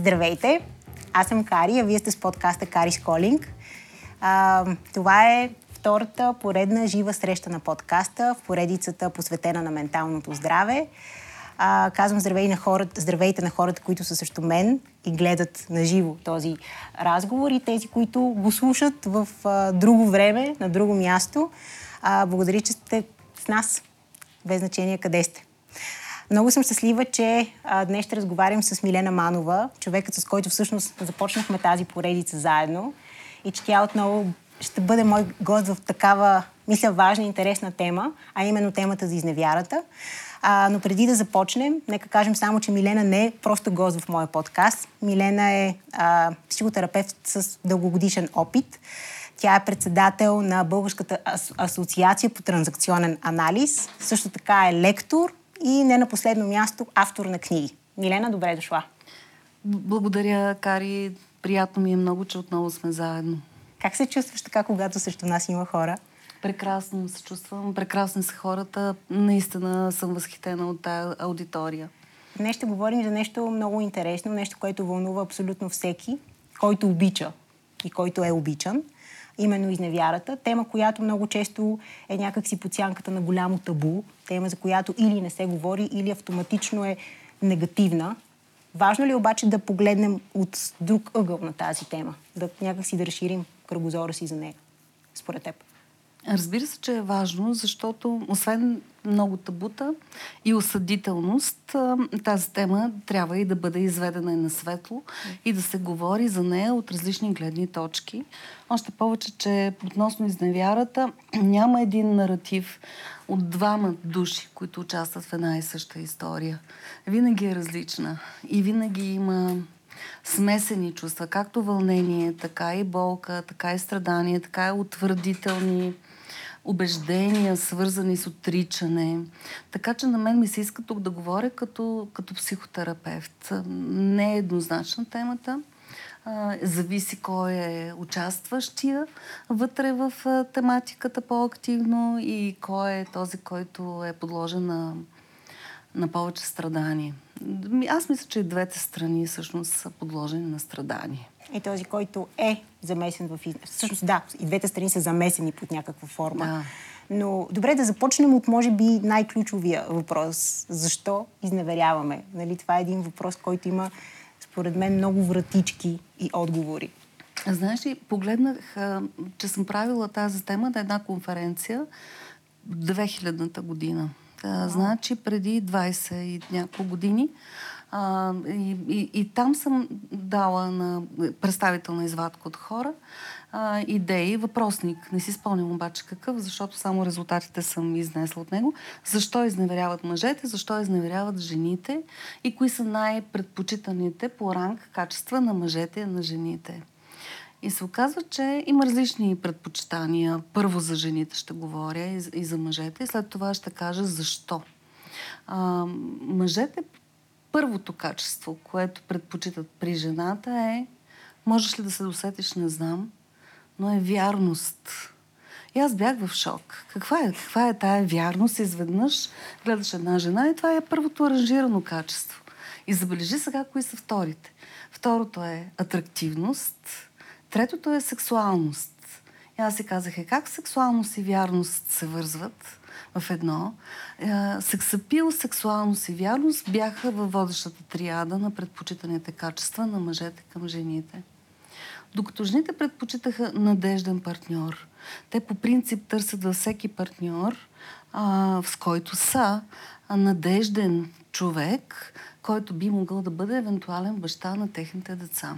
Здравейте! Аз съм Кари, а вие сте с подкаста Кари Сколинг. Това е втората поредна жива среща на подкаста в поредицата посветена на менталното здраве. А, казвам здравей на хората, здравейте на хората, които са срещу мен и гледат на живо този разговор и тези, които го слушат в а, друго време, на друго място. А, благодаря, че сте с нас, без значение къде сте. Много съм щастлива, че а, днес ще разговарям с Милена Манова, човекът с който всъщност започнахме тази поредица заедно и че тя отново ще бъде мой гост в такава, мисля, важна и интересна тема, а именно темата за изневярата. А, но преди да започнем, нека кажем само, че Милена не е просто гост в моя подкаст. Милена е а, психотерапевт с дългогодишен опит. Тя е председател на Българската асоциация по транзакционен анализ. Също така е лектор и не на последно място автор на книги. Милена, добре дошла. Благодаря, Кари. Приятно ми е много, че отново сме заедно. Как се чувстваш така, когато срещу нас има хора? Прекрасно се чувствам. Прекрасни са хората. Наистина съм възхитена от тази аудитория. Днес ще говорим за нещо много интересно, нещо, което вълнува абсолютно всеки, който обича и който е обичан. Именно изневярата. Тема, която много често е някакси под сянката на голямо табу. Тема, за която или не се говори, или автоматично е негативна. Важно ли е обаче да погледнем от друг ъгъл на тази тема? Да някакси да разширим кръгозора си за нея, според теб? Разбира се, че е важно, защото освен много табута и осъдителност, тази тема трябва и да бъде изведена на светло и да се говори за нея от различни гледни точки. Още повече, че относно изневярата няма един наратив от двама души, които участват в една и съща история. Винаги е различна и винаги има смесени чувства, както вълнение, така и болка, така и страдание, така и утвърдителни убеждения, свързани с отричане. Така че на мен ми се иска тук да говоря като, като психотерапевт. Не е еднозначна темата. Зависи кой е участващия вътре в тематиката по-активно и кой е този, който е подложен на, на повече страдание. Аз мисля, че и двете страни всъщност са подложени на страдание. И този, който е замесен в... Всъщност да, и двете страни са замесени под някаква форма. Да. Но добре да започнем от, може би, най-ключовия въпрос. Защо изневеряваме? Нали, това е един въпрос, който има, според мен, много вратички и отговори. Знаеш ли, погледнах, че съм правила тази тема на една конференция 2000-та година. А, значи преди 20 и няколко години. А, и, и, и там съм дала на представителна извадка от хора а, идеи, въпросник. Не си спомням обаче какъв, защото само резултатите съм изнесла от него. Защо изневеряват мъжете, защо изневеряват жените и кои са най-предпочитаните по ранг качества на мъжете и на жените. И се оказва, че има различни предпочитания. Първо за жените ще говоря и за мъжете, и след това ще кажа защо. А, мъжете, първото качество, което предпочитат при жената е, можеш ли да се досетиш, не знам, но е вярност. И аз бях в шок. Каква е, каква е тая вярност? Изведнъж гледаш една жена и това е първото аранжирано качество. И забележи сега кои са вторите. Второто е атрактивност, Третото е сексуалност. И аз си казах, е как сексуалност и вярност се вързват в едно. Е, сексапил, сексуалност и вярност бяха във водещата триада на предпочитаните качества на мъжете към жените. Докато жените предпочитаха надежден партньор. Те по принцип търсят във всеки партньор, а, с който са надежден човек, който би могъл да бъде евентуален баща на техните деца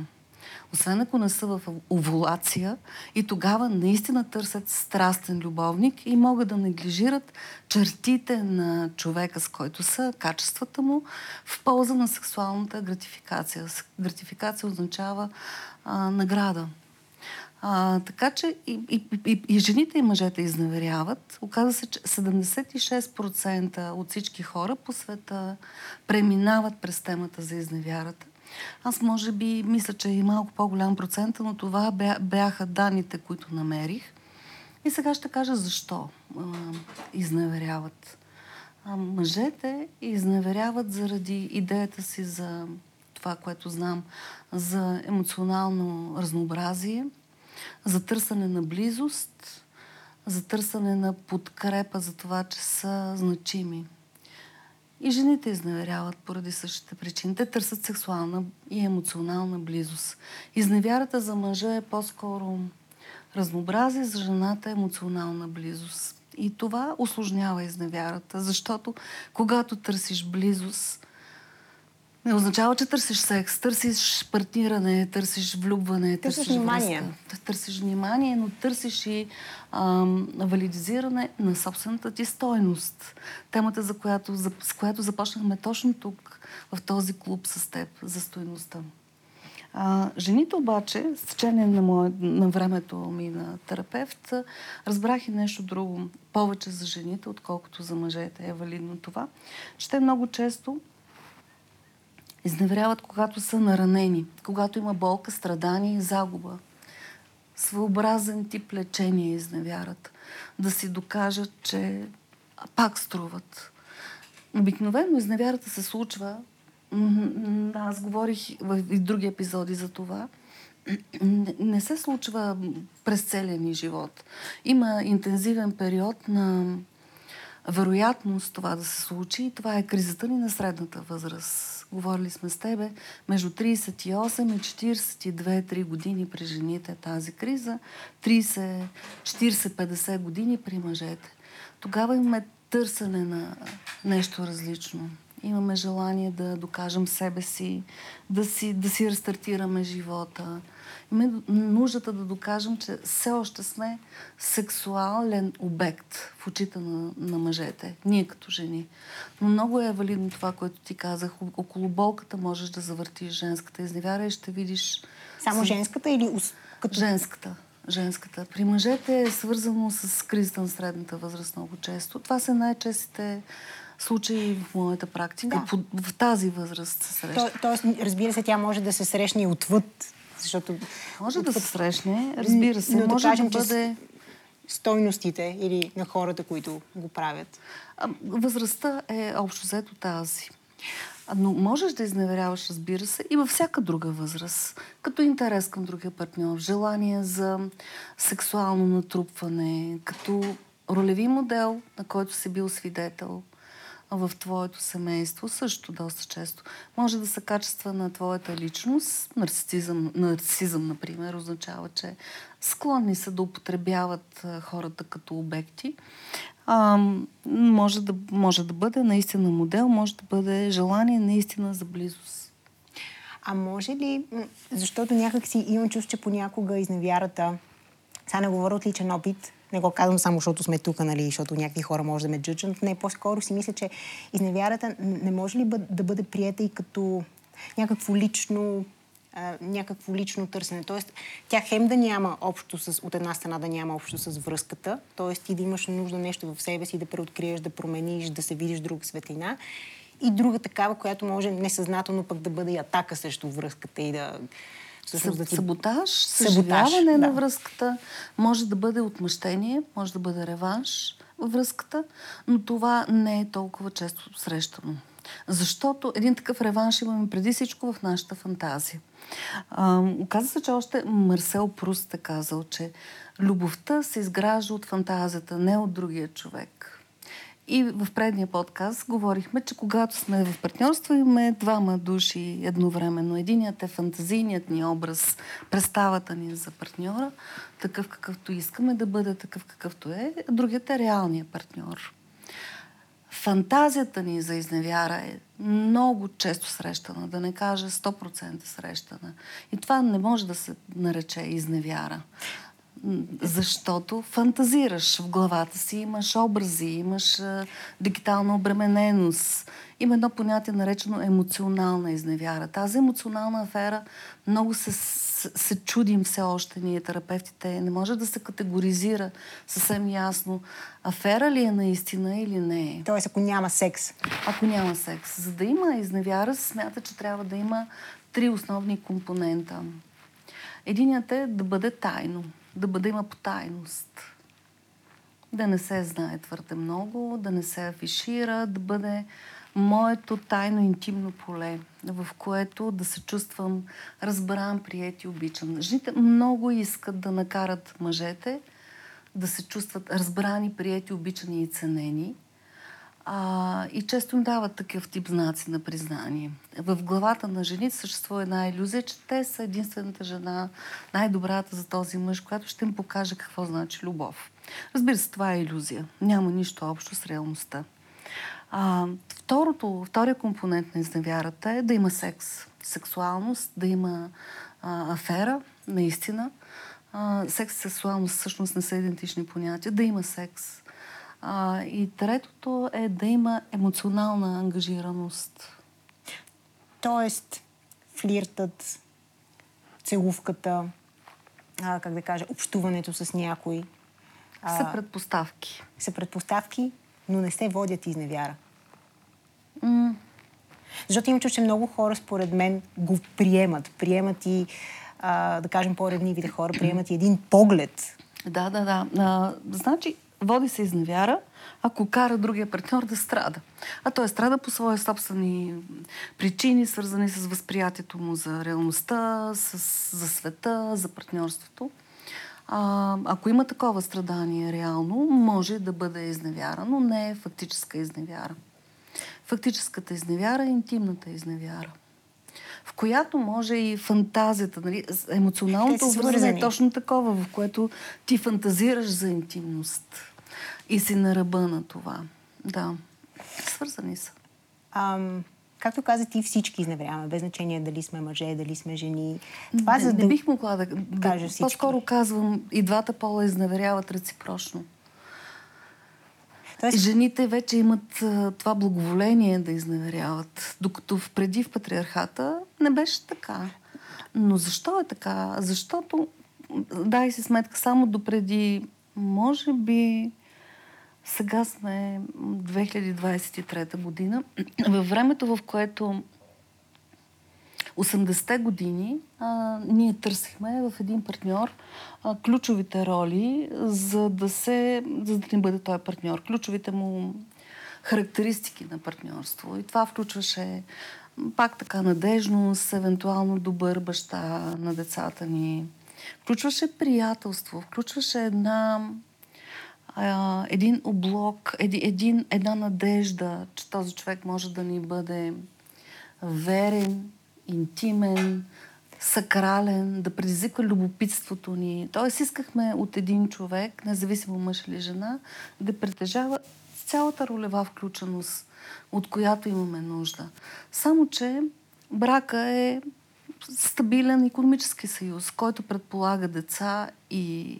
освен ако не са в овулация и тогава наистина търсят страстен любовник и могат да неглижират чертите на човека, с който са, качествата му, в полза на сексуалната гратификация. Гратификация означава а, награда. А, така че и, и, и, и жените и мъжете изневеряват. Оказва се, че 76% от всички хора по света преминават през темата за изневярата. Аз може би мисля, че и малко по-голям процент, но това бяха данните, които намерих. И сега ще кажа защо а, изневеряват. А, мъжете изневеряват заради идеята си за това, което знам за емоционално разнообразие, за търсене на близост, за търсене на подкрепа за това, че са значими. И жените изневеряват поради същите причини. Те търсят сексуална и емоционална близост. Изневярата за мъжа е по-скоро разнообразие, за жената е емоционална близост. И това осложнява изневярата, защото когато търсиш близост, не означава, че търсиш секс, търсиш партниране, търсиш влюбване, търсиш, търсиш внимание. Връзка. Търсиш внимание, но търсиш и ам, валидизиране на собствената ти стойност. Темата, за която, за, с която започнахме точно тук, в този клуб с теб, за стойността. А, жените обаче, с течение на, мое, на времето ми на терапевт, разбрах и нещо друго. Повече за жените, отколкото за мъжете е валидно това. Че те много често изневеряват, когато са наранени, когато има болка, страдание и загуба. Своеобразен тип лечение изневярат. Да си докажат, че пак струват. Обикновено изневярата се случва аз говорих в други епизоди за това. Не се случва през целия ни живот. Има интензивен период на вероятност това да се случи това е кризата ни на средната възраст. Говорили сме с тебе между 38 и 42-3 години при жените тази криза, 30, 40-50 години при мъжете. Тогава имаме търсене на нещо различно имаме желание да докажем себе си, да си, да си рестартираме живота. Нуждата да докажем, че все още сме сексуален обект в очите на, на мъжете, ние като жени. Но много е валидно това, което ти казах. Около болката можеш да завъртиш женската изневяра и ще видиш... Само женската или... Като... Женската женската. При мъжете е свързано с кризата на средната възраст много често. Това са най-честите случаи в моята практика. Да. В тази възраст се среща. То, тоест, разбира се, тя може да се срещне и отвъд. Защото може да се срещне, разбира се. Но може да, кажем, да бъде... стойностите или на хората, които го правят. Възрастта е общо взето тази. Но можеш да изневеряваш, разбира се, и във всяка друга възраст. Като интерес към другия партньор, желание за сексуално натрупване, като ролеви модел, на който си бил свидетел, в твоето семейство също доста често. Може да са качества на твоята личност. Нарцисизъм, нарцисизъм например, означава, че склонни са да употребяват хората като обекти. А, може, да, може да бъде наистина модел, може да бъде желание наистина за близост. А може ли, защото някак си имам чувство, че понякога изневярата, сега не говоря от личен опит, не го казвам само, защото сме тук, нали, защото някакви хора може да ме джуджат. Не, по-скоро си мисля, че изневярата не може ли да бъде приета и като някакво лично а, някакво лично търсене. Тоест, тя хем да няма общо с, от една страна да няма общо с връзката, т.е. ти да имаш нужда нещо в себе си, да преоткриеш, да промениш, да се видиш друга светлина. И друга такава, която може несъзнателно пък да бъде и атака срещу връзката и да, всъщност да ти... Саботаж, съживяване да. на връзката, може да бъде отмъщение, може да бъде реванш във връзката, но това не е толкова често срещано. Защото един такъв реванш имаме преди всичко в нашата фантазия. А, оказва се, че още Марсел Пруст е казал, че любовта се изгражда от фантазията, не от другия човек. И в предния подкаст говорихме, че когато сме в партньорство, имаме двама души едновременно. Единият е фантазийният ни образ, представата ни за партньора, такъв какъвто искаме да бъде, такъв какъвто е. Другият е реалният партньор. Фантазията ни за изневяра е много често срещана, да не кажа 100% срещана. И това не може да се нарече изневяра. Защото фантазираш в главата си, имаш образи, имаш а, дигитална обремененост. Има едно понятие наречено емоционална изневяра. Тази емоционална афера много се, се чудим все още ние, терапевтите. Не може да се категоризира съвсем ясно афера ли е наистина или не е. Тоест, ако няма секс. Ако няма секс. За да има изневяра, се смята, че трябва да има три основни компонента. Единият е да бъде тайно да бъде има потайност. Да не се знае твърде много, да не се афишира, да бъде моето тайно интимно поле, в което да се чувствам разбран, прият и обичан. Жените много искат да накарат мъжете да се чувстват разбрани, прияти, обичани и ценени. А, и често им дават такъв тип знаци на признание. В главата на жените съществува една иллюзия, че те са единствената жена, най-добрата за този мъж, която ще им покаже какво значи любов. Разбира се, това е иллюзия. Няма нищо общо с реалността. А, второто, втория компонент на изневярата е да има секс, сексуалност, да има а, афера, наистина. А, секс и сексуалност всъщност не са идентични понятия. Да има секс. А, и третото е да има емоционална ангажираност. Тоест, флиртът, целувката, а, как да кажа, общуването с някой. А, са предпоставки. Са предпоставки, но не се водят изневяра. Mm. Защото има че много хора, според мен, го приемат. Приемат и, а, да кажем, по-ревнивите хора, приемат и един поглед. Да, да, да. А, значи, води се изневяра, ако кара другия партньор да страда. А той страда по свои собствени причини, свързани с възприятието му за реалността, с, за света, за партньорството. А, ако има такова страдание реално, може да бъде изневяра, но не е фактическа изневяра. Фактическата изневяра е интимната изневяра в която може и фантазията, нали, емоционалното обвързване е точно такова, в което ти фантазираш за интимност и си на ръба на това. Да, свързани са. Ам, както каза ти, всички изневеряваме, без значение дали сме мъже, дали сме жени. Това не, за да... не бих могла да, да кажа всички. По-скоро казвам, и двата пола изневеряват реципрочно. Тоест... Жените вече имат а, това благоволение да изневеряват, докато в преди в патриархата не беше така. Но защо е така? Защото, дай си сметка, само допреди, може би, сега сме 2023 година, във времето, в което 80-те години а, ние търсихме в един партньор а, ключовите роли, за да, се, за да ни бъде той партньор. Ключовите му характеристики на партньорство. И това включваше пак така надежност, евентуално добър баща на децата ни. Включваше приятелство, включваше една, един един, един, една надежда, че този човек може да ни бъде верен, интимен, сакрален, да предизвиква любопитството ни. Тоест искахме от един човек, независимо мъж или жена, да притежава цялата ролева включеност, от която имаме нужда. Само, че брака е стабилен економически съюз, който предполага деца и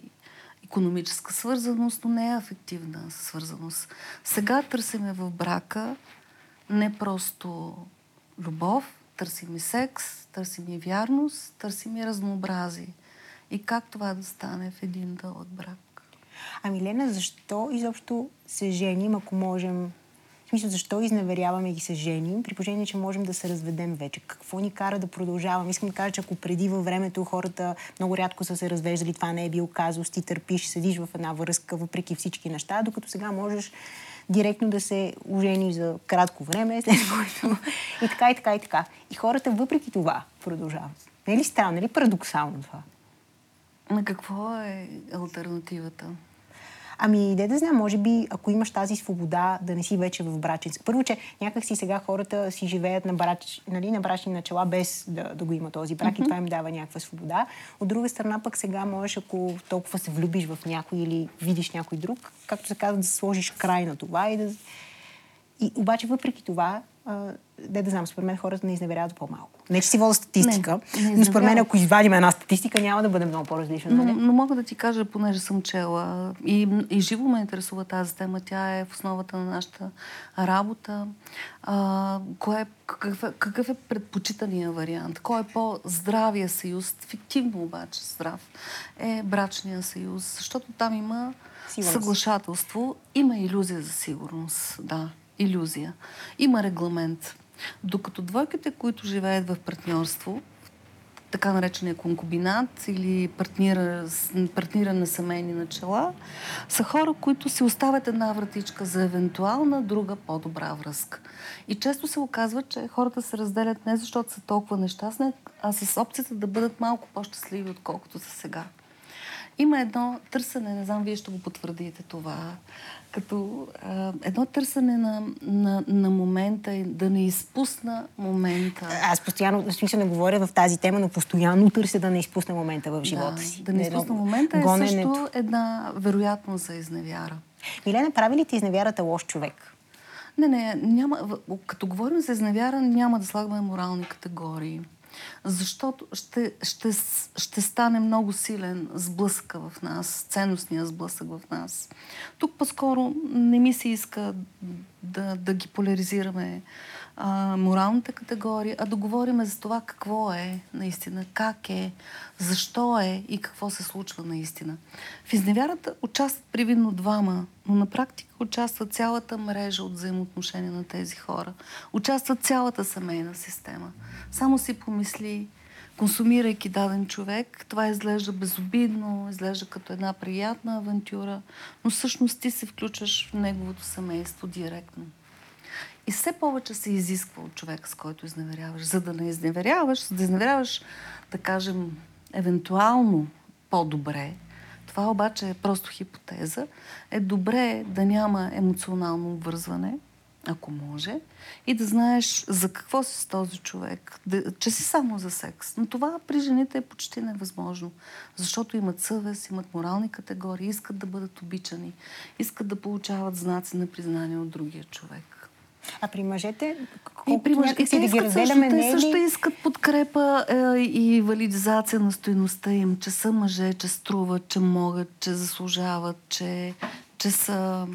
економическа свързаност, но не е афективна свързаност. Сега търсиме в брака не просто любов, Търсим и секс, търсим и вярност, търсим и разнообразие. И как това да стане в един дълъг брак? Ами Лена, защо изобщо се женим, ако можем... Смисъл, защо изневеряваме и ги се женим, при положение, че можем да се разведем вече? Какво ни кара да продължаваме? Искам да кажа, че ако преди във времето хората много рядко са се развеждали, това не е бил казус, ти търпиш, седиш в една връзка, въпреки всички неща, докато сега можеш директно да се ожени за кратко време, след което и така, и така, и така. И хората въпреки това продължават. Не е ли странно, нали парадоксално това? На какво е альтернативата? Ами, де да знам, може би, ако имаш тази свобода да не си вече в брачен. Първо, че някак си сега хората си живеят на, брач, нали, на брачни начала без да, да го има този брак mm-hmm. и това им дава някаква свобода. От друга страна пък сега можеш, ако толкова се влюбиш в някой или видиш някой друг, както се казва, да сложиш край на това и да... И обаче, въпреки това, де да знам, според мен хората не изневеряват по-малко. Не, че си вода статистика, не, не но според мен, ако извадим една статистика, няма да бъде много по-различна. Но, нали? но мога да ти кажа, понеже съм чела и, и живо ме интересува тази тема, тя е в основата на нашата работа. А, кое, какъв, е, какъв е предпочитания вариант? Кой е по-здравия съюз, фиктивно обаче здрав, е брачния съюз, защото там има Сигурност. съглашателство, има иллюзия за сигурност, да иллюзия. Има регламент. Докато двойките, които живеят в партньорство, така наречения конкубинат или партнира, партнира на семейни начала, са хора, които си оставят една вратичка за евентуална друга по-добра връзка. И често се оказва, че хората се разделят не защото са толкова нещастни, а с опцията да бъдат малко по-щастливи, отколкото са сега. Има едно търсене, не знам, вие ще го потвърдите това, като а, едно търсене на, на, на момента и да не изпусна момента. Аз постоянно, в смисъл не говоря в тази тема, но постоянно търся да не изпусна момента в живота да, си. Да не изпусна момента е също една вероятност за изневяра. Милена, прави ли ти изневярата лош човек? Не, не, няма, като говорим за изневяра, няма да слагаме морални категории. Защото ще, ще, ще стане много силен сблъсъка в нас, ценностния сблъсък в нас. Тук по-скоро не ми се иска да, да ги поляризираме а, моралната категория, а да говорим за това какво е наистина, как е, защо е и какво се случва наистина. В изневярата участват привидно двама, но на практика участва цялата мрежа от взаимоотношения на тези хора. Участва цялата семейна система. Само си помисли, консумирайки даден човек, това изглежда безобидно, изглежда като една приятна авантюра, но всъщност ти се включваш в неговото семейство директно. И все повече се изисква от човека, с който изневеряваш. За да не изневеряваш, за да изневеряваш, да кажем, евентуално по-добре, това обаче е просто хипотеза, е добре да няма емоционално обвързване, ако може, и да знаеш за какво си с този човек, да, че си само за секс. Но това при жените е почти невъзможно, защото имат съвест, имат морални категории, искат да бъдат обичани, искат да получават знаци на признание от другия човек. А при мъжете, и при мъжете да ги разделяме, също, не е също искат подкрепа е, и валидизация на стоеността им, че са мъже, че струват, че могат, че заслужават, че, че са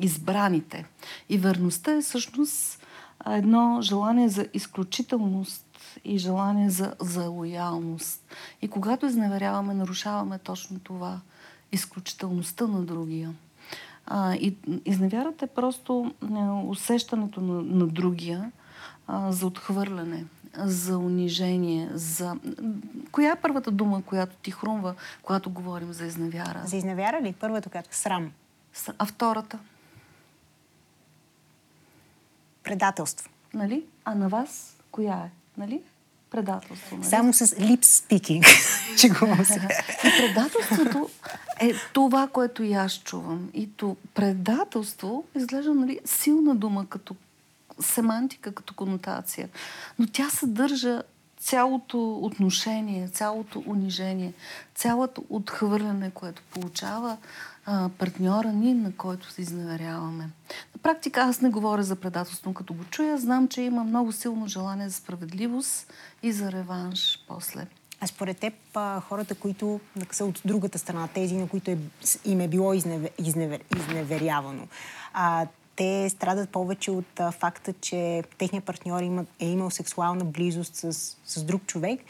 избраните. И верността е всъщност едно желание за изключителност и желание за, за лоялност. И когато изневеряваме, нарушаваме точно това изключителността на другия. А, и изневярата е просто усещането на, на другия а, за отхвърляне, за унижение, за... Коя е първата дума, която ти хрумва, когато говорим за изневяра? За изневяра ли? Първата, която срам. А втората? Предателство. Нали? А на вас коя е? Нали? Предателство. Нали? Само с lip speaking. Чегувам се. И предателството е това, което и аз чувам. И то предателство изглежда нали, силна дума като семантика, като конотация. Но тя съдържа цялото отношение, цялото унижение, цялото отхвърляне, което получава а, партньора ни, на който се изневеряваме. На практика аз не говоря за предателство, като го чуя, знам, че има много силно желание за справедливост и за реванш после. А според теб хората, които са от другата страна, тези, на които е, им е било изневер, изневер, изневерявано, а, те страдат повече от а, факта, че техният партньор има, е имал сексуална близост с, с друг човек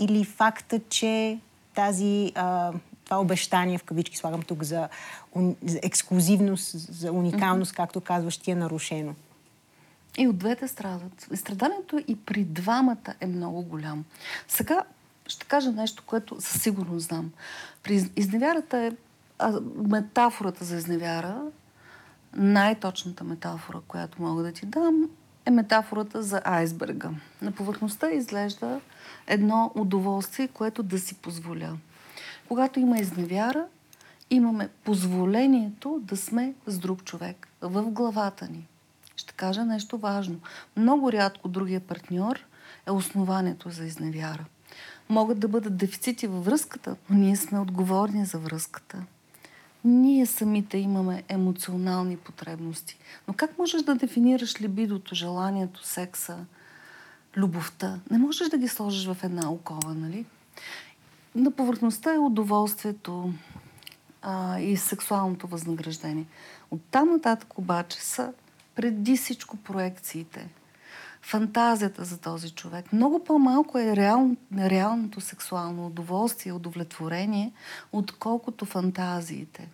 или факта, че тази, а, това обещание, в кавички слагам тук, за, за ексклюзивност, за уникалност, mm-hmm. както казваш, ти е нарушено. И от двете страдат. Страданието и при двамата е много голям. Сега ще кажа нещо, което със сигурност знам. При изневярата е а, метафората за изневяра, най-точната метафора, която мога да ти дам, е метафората за айсберга. На повърхността изглежда едно удоволствие, което да си позволя. Когато има изневяра, имаме позволението да сме с друг човек в главата ни. Ще кажа нещо важно. Много рядко другия партньор е основанието за изневяра. Могат да бъдат дефицити във връзката, но ние сме отговорни за връзката. Ние самите имаме емоционални потребности. Но как можеш да дефинираш либидото, желанието, секса, любовта? Не можеш да ги сложиш в една окова, нали? На повърхността е удоволствието а, и сексуалното възнаграждение. От там нататък обаче са преди всичко проекциите, фантазията за този човек. Много по-малко е реал, реалното сексуално удоволствие, удовлетворение, отколкото фантазиите.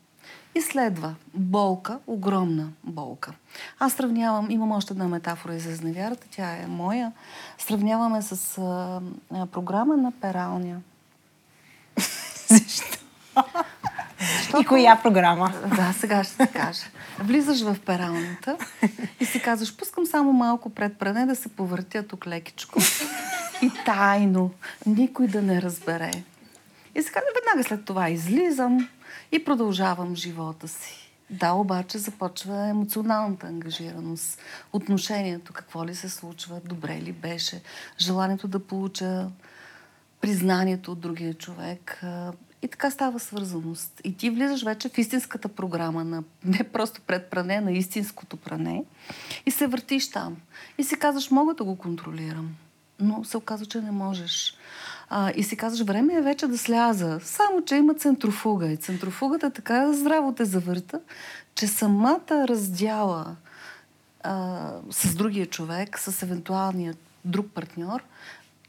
И следва болка, огромна болка. Аз сравнявам, имам още една метафора и за изневярата, тя е моя. Сравняваме с а, а, програма на пералня. Защо? Защото... И коя програма? Да, сега ще ти кажа. Влизаш в пералнята и си казваш, пускам само малко пред пране да се повъртя тук лекичко. И тайно, никой да не разбере. И сега веднага след това излизам и продължавам живота си. Да, обаче започва емоционалната ангажираност, отношението, какво ли се случва, добре ли беше, желанието да получа признанието от другия човек. И така става свързаност. И ти влизаш вече в истинската програма на не просто пред пране, на истинското пране и се въртиш там. И си казваш, мога да го контролирам. Но се оказва, че не можеш. А, и си казваш, време е вече да сляза. Само, че има центрофуга. И центрофугата така здраво те завърта, че самата раздяла а, с другия човек, с евентуалния друг партньор,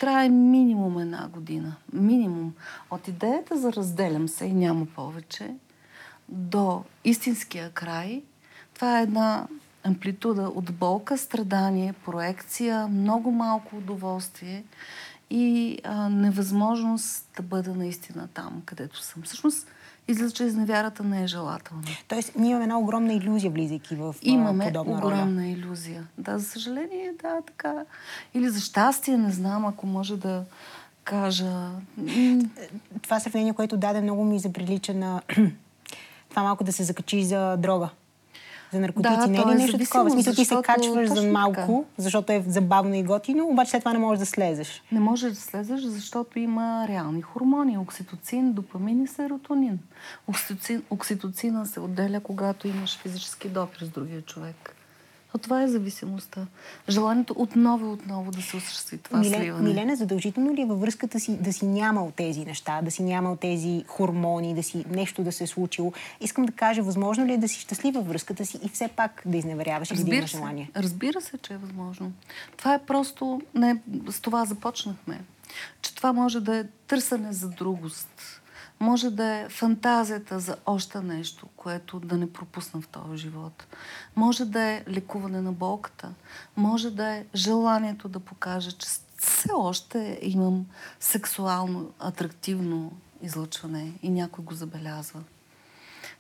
трае минимум една година. Минимум. От идеята за разделям се и няма повече, до истинския край, това е една амплитуда от болка, страдание, проекция, много малко удоволствие и а, невъзможност да бъда наистина там, където съм. Всъщност, излиза, че изневярата не е желателна. Тоест, ние имаме една огромна иллюзия, влизайки в Имаме подобна огромна роля. иллюзия. Да, за съжаление, да, така. Или за щастие, не знам, ако може да кажа. Това сравнение, което даде много ми заприлича на това малко да се закачи за дрога. За наркотици. Да, не е ли е нещо такова? Смисъл ти се качваш за малко, защото е забавно и готино, обаче след това не можеш да слезеш. Не можеш да слезеш, защото има реални хормони. Окситоцин, допамин и серотонин. Окситоцин, окситоцина се отделя, когато имаш физически допир с другия човек. А това е зависимостта. Желанието отново отново да се осъществи това Милен, сливане. Милена, задължително ли е във връзката си да си нямал тези неща, да си нямал тези хормони, да си нещо да се е случило? Искам да кажа, възможно ли е да си щастлива връзката си и все пак да изневеряваш или да имаш желание? Разбира се, че е възможно. Това е просто... Не, с това започнахме. Че това може да е търсене за другост. Може да е фантазията за още нещо, което да не пропусна в този живот. Може да е лекуване на болката. Може да е желанието да покажа, че все още имам сексуално атрактивно излъчване и някой го забелязва.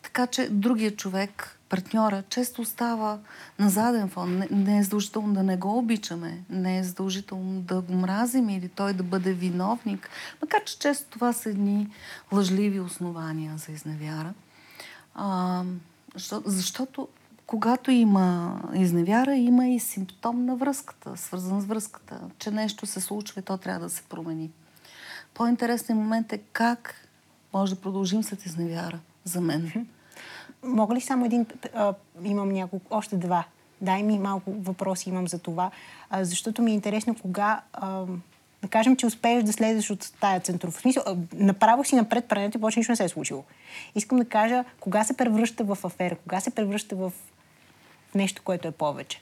Така че другия човек, партньора, често остава на заден фон. Не, не е задължително да не го обичаме, не е задължително да го мразим или той да бъде виновник. Макар че често това са едни лъжливи основания за изневяра. А, защо, защото когато има изневяра, има и симптом на връзката, свързан с връзката, че нещо се случва и то трябва да се промени. По-интересният момент е как може да продължим след изневяра за мен. Мога ли само един... А, имам няколко... Още два. Дай ми малко въпроси имам за това. А, защото ми е интересно кога... А, да кажем, че успееш да слезеш от тая центров. В смисъл, направо си напред прането и почти нищо не се е случило. Искам да кажа, кога се превръща в афера, кога се превръща в, нещо, което е повече.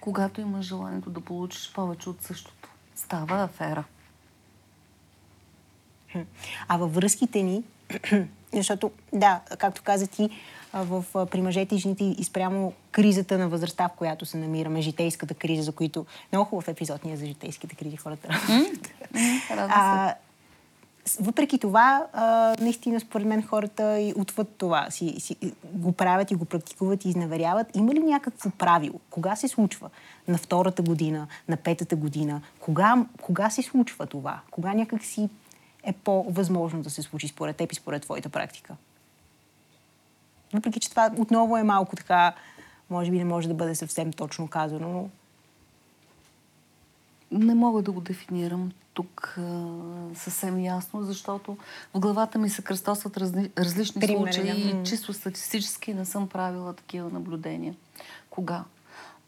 Когато имаш желанието да получиш повече от същото, става афера. А във връзките ни, защото, да, както каза ти, в, при мъжете и жените и спрямо кризата на възрастта, в която се намираме, житейската криза, за които... Много хубав епизод ни е за житейските кризи, хората. С- въпреки това, а, наистина, според мен, хората и отвъд това си, си, го правят и го практикуват и изневеряват. Има ли някакво правило? Кога се случва? На втората година, на петата година? Кога, кога се случва това? Кога някак си е по-възможно да се случи според теб и според твоята практика? Въпреки, че това отново е малко така, може би не може да бъде съвсем точно казано, но Не мога да го дефинирам тук а, съвсем ясно, защото в главата ми се кръстосват разли, различни Примери, случаи и чисто статистически не съм правила такива наблюдения. Кога?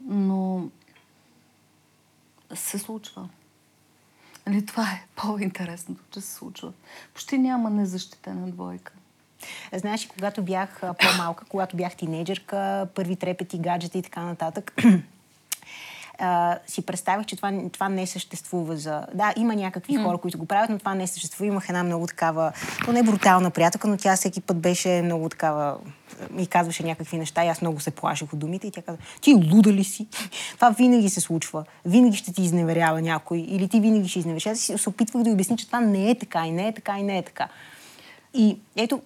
Но се случва. Нали, това е по-интересното, че се случва. Почти няма незащитена двойка. Знаеш, когато бях по-малка, когато бях тинейджърка, първи трепети, гаджета и така нататък, а, си представих, че това, това не съществува за... Да, има някакви mm. хора, които го правят, но това не съществува. Имах една много такава, поне брутална приятелка, но тя всеки път беше много такава ми казваше някакви неща и аз много се плаших от думите и тя каза, ти луда ли си? Това винаги се случва. Винаги ще ти изневерява някой или ти винаги ще изневеряш. Аз се опитвах да обясня, че това не е така и не е така и не е така. И ето,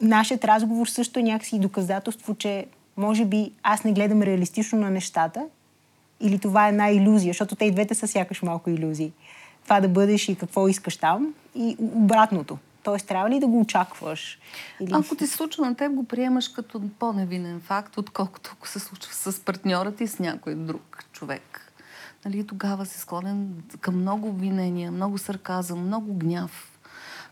нашият разговор също е някакси доказателство, че може би аз не гледам реалистично на нещата или това е една иллюзия, защото те и двете са сякаш малко иллюзии. Това да бъдеш и какво искаш там и обратното. Тоест, трябва ли да го очакваш? Или... Ако ти се случва на теб, го приемаш като по-невинен факт, отколкото ако се случва с партньора ти с някой друг човек. Нали, тогава си склонен към много обвинения, много сарказъм, много гняв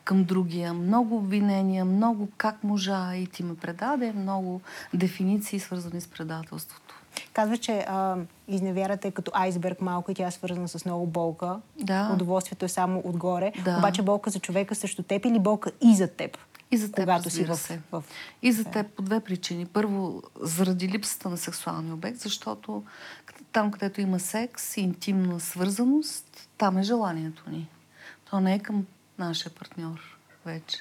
към другия, много обвинения, много как можа и ти ме предаде, много дефиниции свързани с предателството. Казва, че а, изневярата е като айсберг малко и тя е свързана с много болка. Да. Удоволствието е само отгоре. Да. Обаче болка за човека срещу теб или болка и за теб. И за теб, когато си в, се. в... И за теб по две причини. Първо, заради липсата на сексуалния обект, защото там, където има секс и интимна свързаност, там е желанието ни. То не е към нашия партньор вече.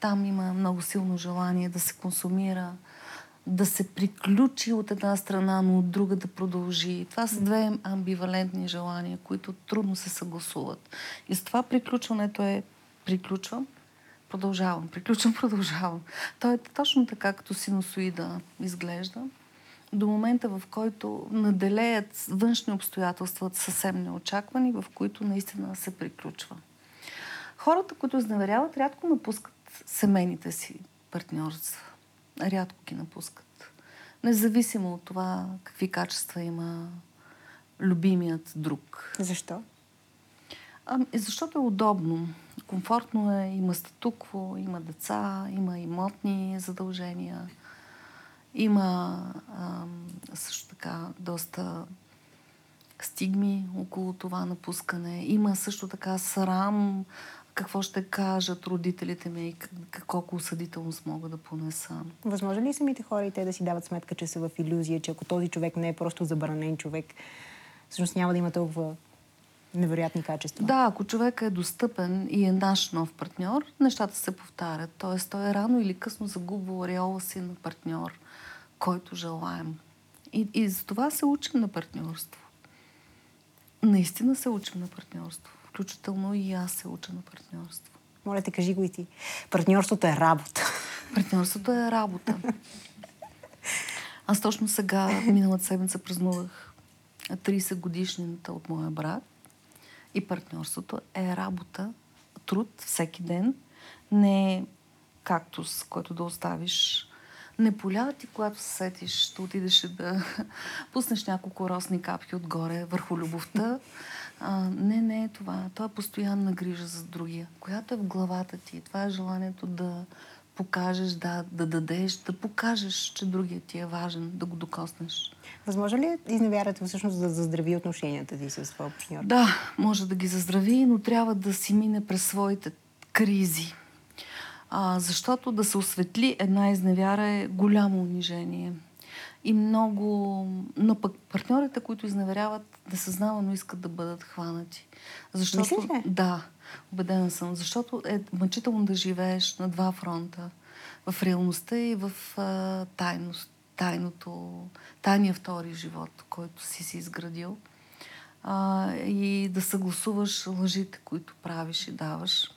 Там има много силно желание да се консумира, да се приключи от една страна, но от друга да продължи. Това са две амбивалентни желания, които трудно се съгласуват. И с това приключването е приключвам, продължавам, приключвам, продължавам. То е точно така, като синусоида изглежда. До момента, в който наделеят външни обстоятелства съвсем неочаквани, в които наистина се приключва. Хората, които изневеряват, рядко напускат семейните си партньорства рядко ги напускат. Независимо от това какви качества има любимият друг. Защо? А, защото е удобно. Комфортно е, има статукво, има деца, има имотни задължения, има а, също така доста стигми около това напускане. Има също така срам какво ще кажат родителите ми и колко осъдителност мога да понеса. Възможно ли самите хора и те да си дават сметка, че са в иллюзия, че ако този човек не е просто забранен човек, всъщност няма да има толкова невероятни качества? Да, ако човек е достъпен и е наш нов партньор, нещата се повтарят. Тоест, той е рано или късно загубва ореола си на партньор, който желаем. И, и за това се учим на партньорство. Наистина се учим на партньорство включително и аз се уча на партньорство. Моля те, кажи го и ти. Партньорството е работа. Партньорството е работа. Аз точно сега, миналата седмица, празнувах 30 годишнината от моя брат. И партньорството е работа, труд всеки ден. Не е кактус, който да оставиш. Не поля ти, когато се сетиш, ще отидеш да пуснеш няколко росни капки отгоре върху любовта. А, не, не е това. Това е постоянна грижа за другия, която е в главата ти. Това е желанието да покажеш, да, да дадеш, да покажеш, че другия ти е важен, да го докоснеш. Възможно ли е изневярата всъщност да заздрави отношенията ти с своя партньор? Да, може да ги заздрави, но трябва да си мине през своите кризи. А, защото да се осветли една изневяра е голямо унижение и много... Но пък партньорите, които изневеряват, несъзнавано искат да бъдат хванати. Защото... Мислиш ли? Да, убедена съм. Защото е мъчително да живееш на два фронта. В реалността и в а, тайност, тайното, тайния втори живот, който си си изградил. А, и да съгласуваш лъжите, които правиш и даваш.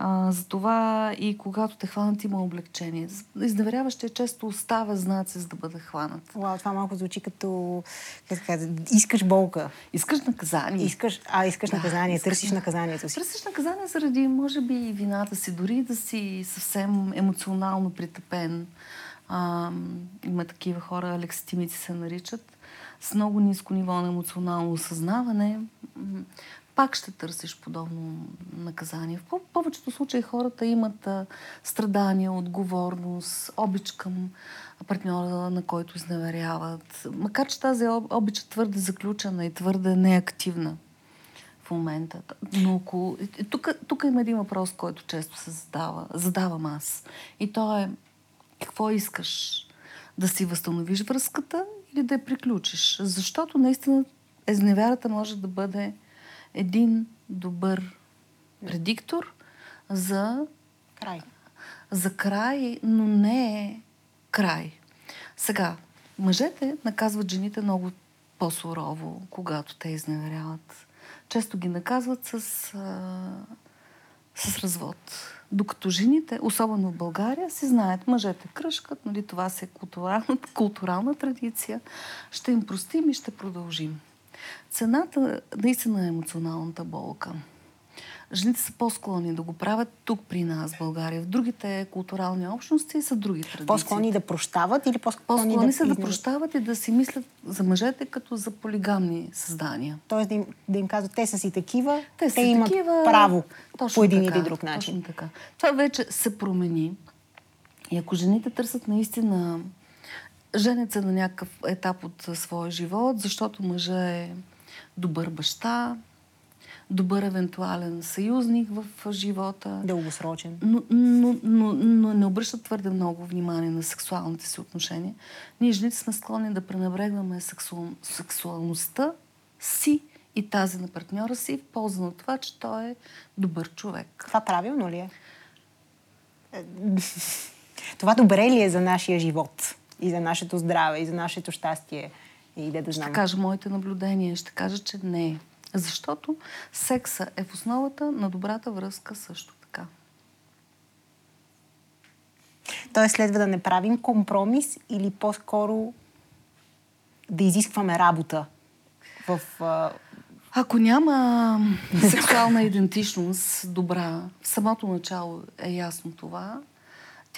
А, затова и когато те хванат има облегчение. Изневеряващия често оставя знаци, за да бъде хванат. Вау, това малко звучи като как каза, искаш болка. Искаш наказание. Искаш, а, искаш да, наказание, искаш, търсиш наказанието си. Търсиш наказание заради, може би, вината си, дори да си съвсем емоционално притъпен. А, има такива хора, алекситимици се наричат, с много ниско ниво на емоционално осъзнаване пак ще търсиш подобно наказание. В повечето случаи хората имат страдания, отговорност, обич към партньора, на който изневеряват. Макар, че тази обич е твърде заключена и твърде неактивна в момента. Но ако... Тук, тук има един въпрос, който често се задава. Задавам аз. И то е какво искаш? Да си възстановиш връзката или да я приключиш. Защото наистина езневярата може да бъде един добър предиктор за Край. за край, но не е край. Сега, мъжете наказват жените много по-сурово, когато те изневеряват. Често ги наказват с, а, с развод. Докато жените, особено в България, си знаят, мъжете кръшкат, нали, това си е културална, културална традиция. Ще им простим и ще продължим. Цената наистина е емоционалната болка. Жените са по-склонни да го правят тук при нас, в България. В другите културални общности са други традиции. По-склонни да прощават или по-склонни, По-склонни да са да прощават и да си мислят за мъжете като за полигамни създания. Тоест да им, да им казват, те са си такива, Те, са имат такива, право точно по един така, или друг начин. Точно така. Това вече се промени. И ако жените търсят наистина женят се на някакъв етап от своя живот, защото мъжа е добър баща, добър евентуален съюзник в живота, Дългосрочен. но, но, но, но не обръщат твърде много внимание на сексуалните си отношения. Ние, жените, сме склонни да пренебрегваме сексуал, сексуалността си и тази на партньора си в полза на това, че той е добър човек. Това правилно ли е? Е, Това добре ли е за нашия живот? И за нашето здраве, и за нашето щастие? И да да знам. Ще кажа моите наблюдения, ще кажа, че не е. Защото секса е в основата на добрата връзка също така. Тоест следва да не правим компромис или по-скоро да изискваме работа в... а, Ако няма сексуална идентичност добра, в самото начало е ясно това,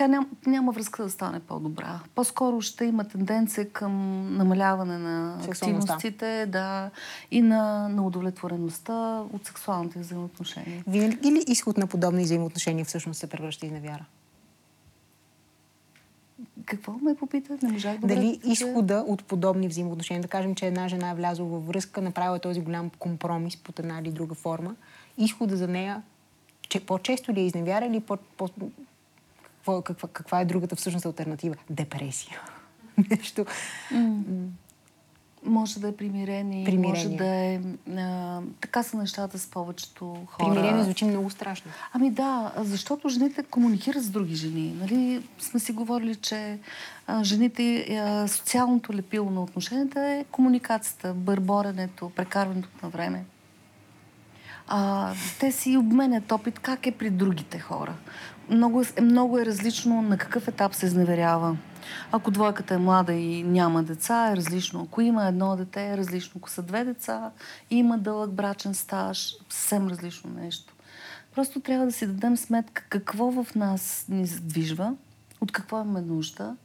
тя няма, няма връзка да стане по-добра. По-скоро ще има тенденция към намаляване на активностите да, и на, на удовлетвореността от сексуалните взаимоотношения. Винаги ли изход на подобни взаимоотношения всъщност се превръща и невяра? Какво ме попита? Не можах да Дали изхода от подобни взаимоотношения, да кажем, че една жена е влязла във връзка, направила този голям компромис под една или друга форма, изхода за нея, че по-често ли е изневяра или по, по, какво, каква, каква е другата всъщност альтернатива? Депресия. Нещо. Може да е примирение, Примирение. може да е... А, така са нещата с повечето хора. Примирение звучи много страшно. Ами да, защото жените комуникират с други жени. Нали? Сме си говорили, че а, жените, а, социалното лепило на отношенията е комуникацията, бърборенето, прекарването на време. А, те си обменят опит как е при другите хора. Много е, много е различно на какъв етап се изневерява. Ако двойката е млада и няма деца, е различно. Ако има едно дете, е различно. Ако са две деца има дълъг брачен стаж, съвсем различно нещо. Просто трябва да си дадем сметка какво в нас ни задвижва, от какво имаме нужда,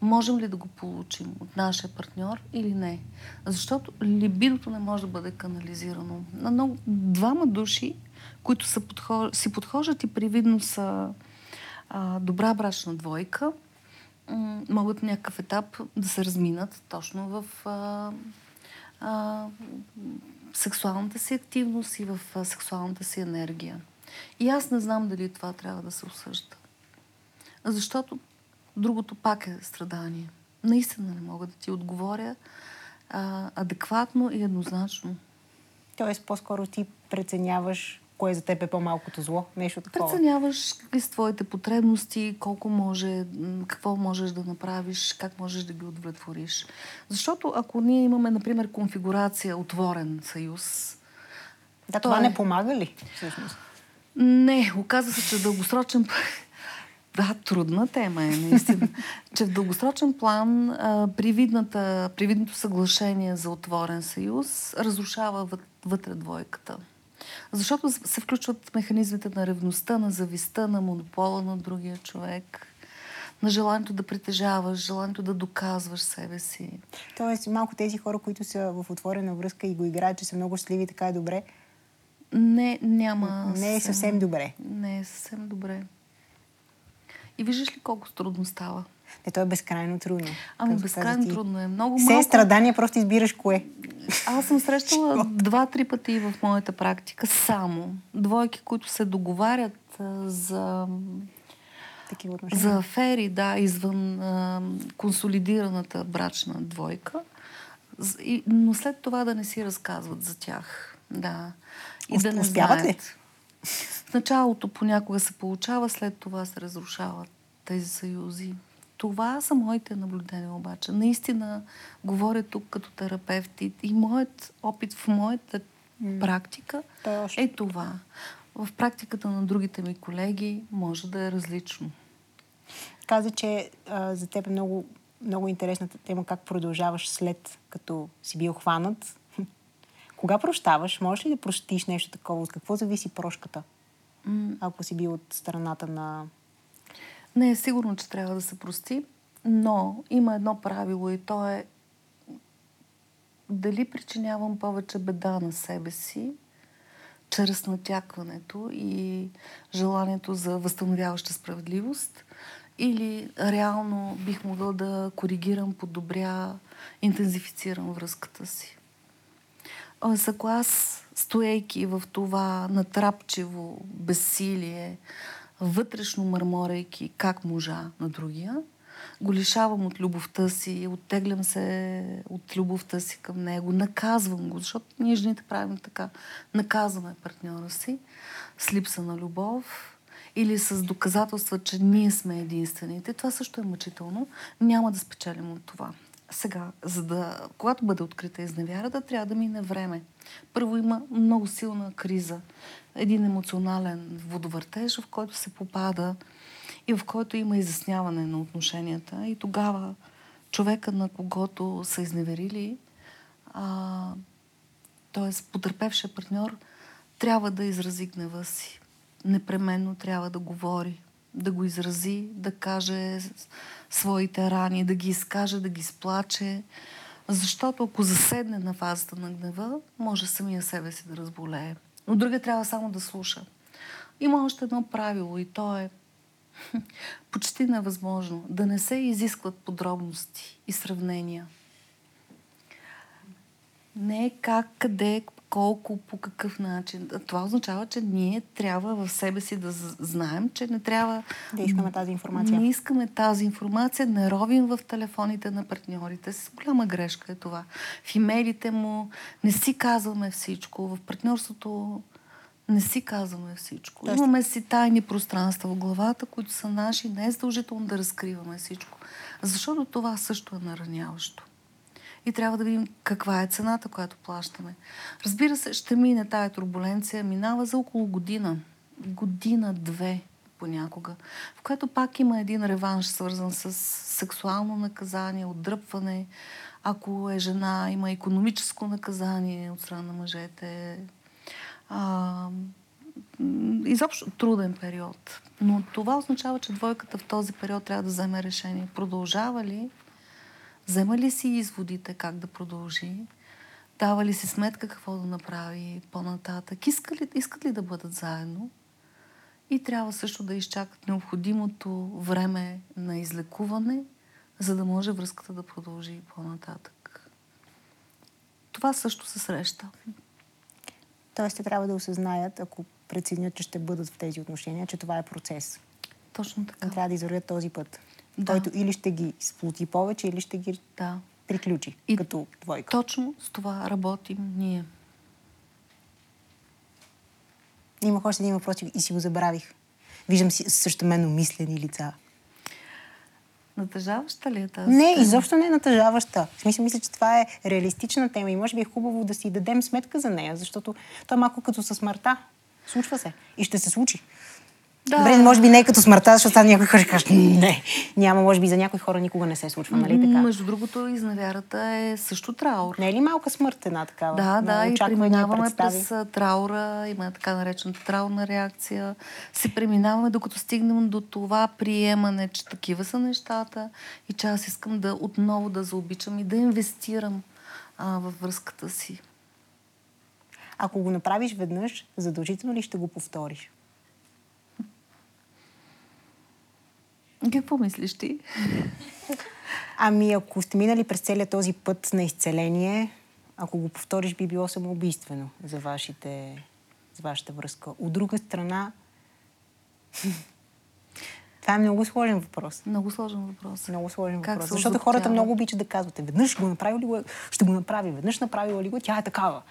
можем ли да го получим от нашия партньор или не. Защото либидото не може да бъде канализирано. На много, двама души, които са подхож... си подхождат и привидно са а, добра брачна двойка, м- могат някакъв етап да се разминат точно в а, а, сексуалната си активност и в а, сексуалната си енергия. И аз не знам дали това трябва да се осъжда. Защото другото пак е страдание. Наистина не мога да ти отговоря а, адекватно и еднозначно. Тоест, по-скоро ти преценяваш кое за теб е по-малкото зло, нещо такова. Преценяваш какви са твоите потребности, колко може, какво можеш да направиш, как можеш да ги удовлетвориш. Защото ако ние имаме, например, конфигурация отворен съюз, Да, То това е. не помага ли, всъщност? Не, оказва се, че дългосрочен. Да, трудна тема е, наистина. че в дългосрочен план а, привидната, привидното съглашение за отворен съюз разрушава вът- вътре двойката. Защото се включват механизмите на ревността, на зависта, на монопола на другия човек, на желанието да притежаваш, желанието да доказваш себе си. Тоест, малко тези хора, които са в отворена връзка и го играят, че са много щастливи, така е добре. Не, няма. Не е съвсем добре. Не е съвсем добре. И виждаш ли колко трудно става? Не, то е безкрайно трудно. Ами безкрайно ти. трудно е. Много е малко. страдания, просто избираш кое. Аз съм срещала два-три пъти в моята практика само двойки, които се договарят а, за такива отношения? За афери, да, извън а, консолидираната брачна двойка. И, но след това да не си разказват за тях. Да. И да не Успяват знаят. ли? В началото понякога се получава, след това се разрушават тези съюзи. Това са моите наблюдения обаче. Наистина говоря тук като терапевт и, моят опит в моята mm. практика Точно. е това. В практиката на другите ми колеги може да е различно. Каза, че а, за теб е много, много интересната тема как продължаваш след като си бил хванат. Кога прощаваш? Можеш ли да простиш нещо такова? От какво зависи прошката? Ако си бил от страната на не е сигурно, че трябва да се прости, но има едно правило и то е дали причинявам повече беда на себе си, чрез натякването и желанието за възстановяваща справедливост, или реално бих могъл да коригирам, подобря, интензифицирам връзката си. Ако аз, стоейки в това натрапчево безсилие, вътрешно мърморейки как можа на другия, го лишавам от любовта си, оттеглям се от любовта си към него, наказвам го, защото ние жените правим така. Наказваме партньора си с липса на любов или с доказателства, че ние сме единствените. Това също е мъчително. Няма да спечелим от това. Сега, за да, когато бъде открита изневярата, трябва да мине време. Първо има много силна криза един емоционален водовъртеж, в който се попада и в който има изясняване на отношенията. И тогава човека, на когото са изневерили, т.е. потърпевшия партньор, трябва да изрази гнева си. Непременно трябва да говори, да го изрази, да каже своите рани, да ги изкаже, да ги сплаче. Защото ако заседне на фазата на гнева, може самия себе си да разболее но другия трябва само да слуша. Има още едно правило и то е почти невъзможно да не се изискват подробности и сравнения. Не как, къде, колко, по какъв начин. Това означава, че ние трябва в себе си да знаем, че не трябва... Да искаме тази информация. Не искаме тази информация, не ровим в телефоните на партньорите. С голяма грешка е това. В имейлите му не си казваме всичко. В партньорството не си казваме всичко. Тоест... Имаме си тайни пространства в главата, които са наши. Не е задължително да разкриваме всичко. Защото това също е нараняващо и трябва да видим каква е цената, която плащаме. Разбира се, ще мине тая турбуленция, минава за около година. Година-две понякога, в която пак има един реванш, свързан с сексуално наказание, отдръпване. Ако е жена, има економическо наказание от страна на мъжете. А, изобщо труден период. Но това означава, че двойката в този период трябва да вземе решение. Продължава ли Взема ли си изводите как да продължи? Дава ли си сметка какво да направи по-нататък? Иска ли, искат ли да бъдат заедно? И трябва също да изчакат необходимото време на излекуване, за да може връзката да продължи по-нататък. Това също се среща. Тоест, те трябва да осъзнаят, ако преценят, че ще бъдат в тези отношения, че това е процес. Точно така. Трябва да извървят този път да. който или ще ги сплоти повече, или ще ги да. приключи и като двойка. Точно с това работим ние. Имах още един въпрос и си го забравих. Виждам си същеменно мислени лица. Натъжаваща ли е тази? Не, тема? изобщо не е натъжаваща. В смисъл, мисля, че това е реалистична тема и може би е хубаво да си дадем сметка за нея, защото то е малко като със смъртта. Случва се. И ще се случи. Да. Добре, може би не е като смъртта, защото сега някой хора каже, не, няма, може би за някои хора никога не се случва, нали така? Между другото, изневярата е също траур. Не е ли малка смърт една такава? Да, да, и преминаваме през траура, има така наречената траурна реакция. Се преминаваме, докато стигнем до това приемане, че такива са нещата и че аз искам да отново да заобичам и да инвестирам а, във връзката си. Ако го направиш веднъж, задължително ли ще го повториш? Какво мислиш ти? Ами, ако сте минали през целият този път на изцеление, ако го повториш, би било самоубийствено за, вашите, за вашата връзка. От друга страна, Това е много сложен въпрос. Много сложен въпрос. Много сложен Как въпрос. Защото хората много обичат да казват, «Е, веднъж го направи ли го, е? ще го направи, веднъж направила ли го, тя е такава.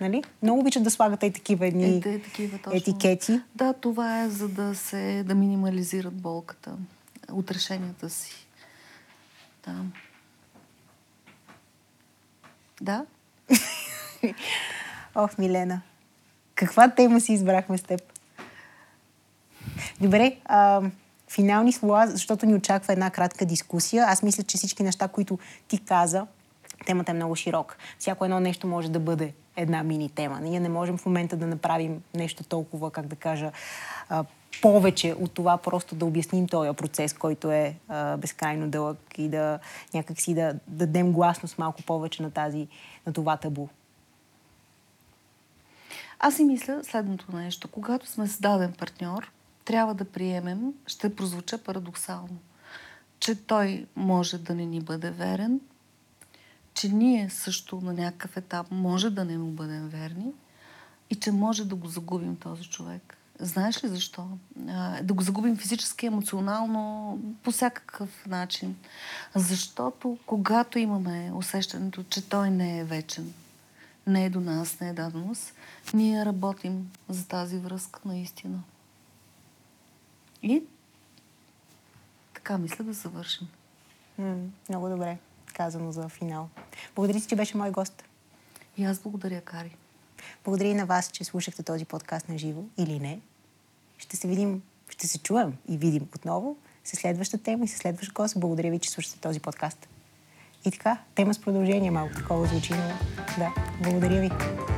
Нали? Много обичат да слагат и такива едни Е, те, такива, точно. етикети. Да, това е за да се да минимализират болката от решенията си. Да. Да? Ох, Милена, каква тема си избрахме с теб? Добре, а, финални слова, защото ни очаква една кратка дискусия. Аз мисля, че всички неща, които ти каза, темата е много широка. Всяко едно нещо може да бъде една мини тема. Ние не можем в момента да направим нещо толкова, как да кажа, повече от това просто да обясним този процес, който е а, безкрайно дълъг и да някакси да, да дадем гласност малко повече на, тази, на това табу. Аз си мисля следното нещо. Когато сме създаден партньор, трябва да приемем, ще прозвуча парадоксално, че той може да не ни бъде верен, че ние също на някакъв етап може да не му бъдем верни и че може да го загубим този човек. Знаеш ли защо? Да го загубим физически, емоционално, по всякакъв начин. Защото когато имаме усещането, че той не е вечен, не е до нас, не е даденост, ние работим за тази връзка наистина. И така мисля да завършим. М, много добре казано за финал. Благодаря ти, че беше мой гост. И аз благодаря, Кари. Благодаря и на вас, че слушахте този подкаст на живо или не. Ще се видим, ще се чуем и видим отново с следваща тема и с следващ гост. Благодаря ви, че слушате този подкаст. И така, тема с продължение малко такова звучи, но да, благодаря ви.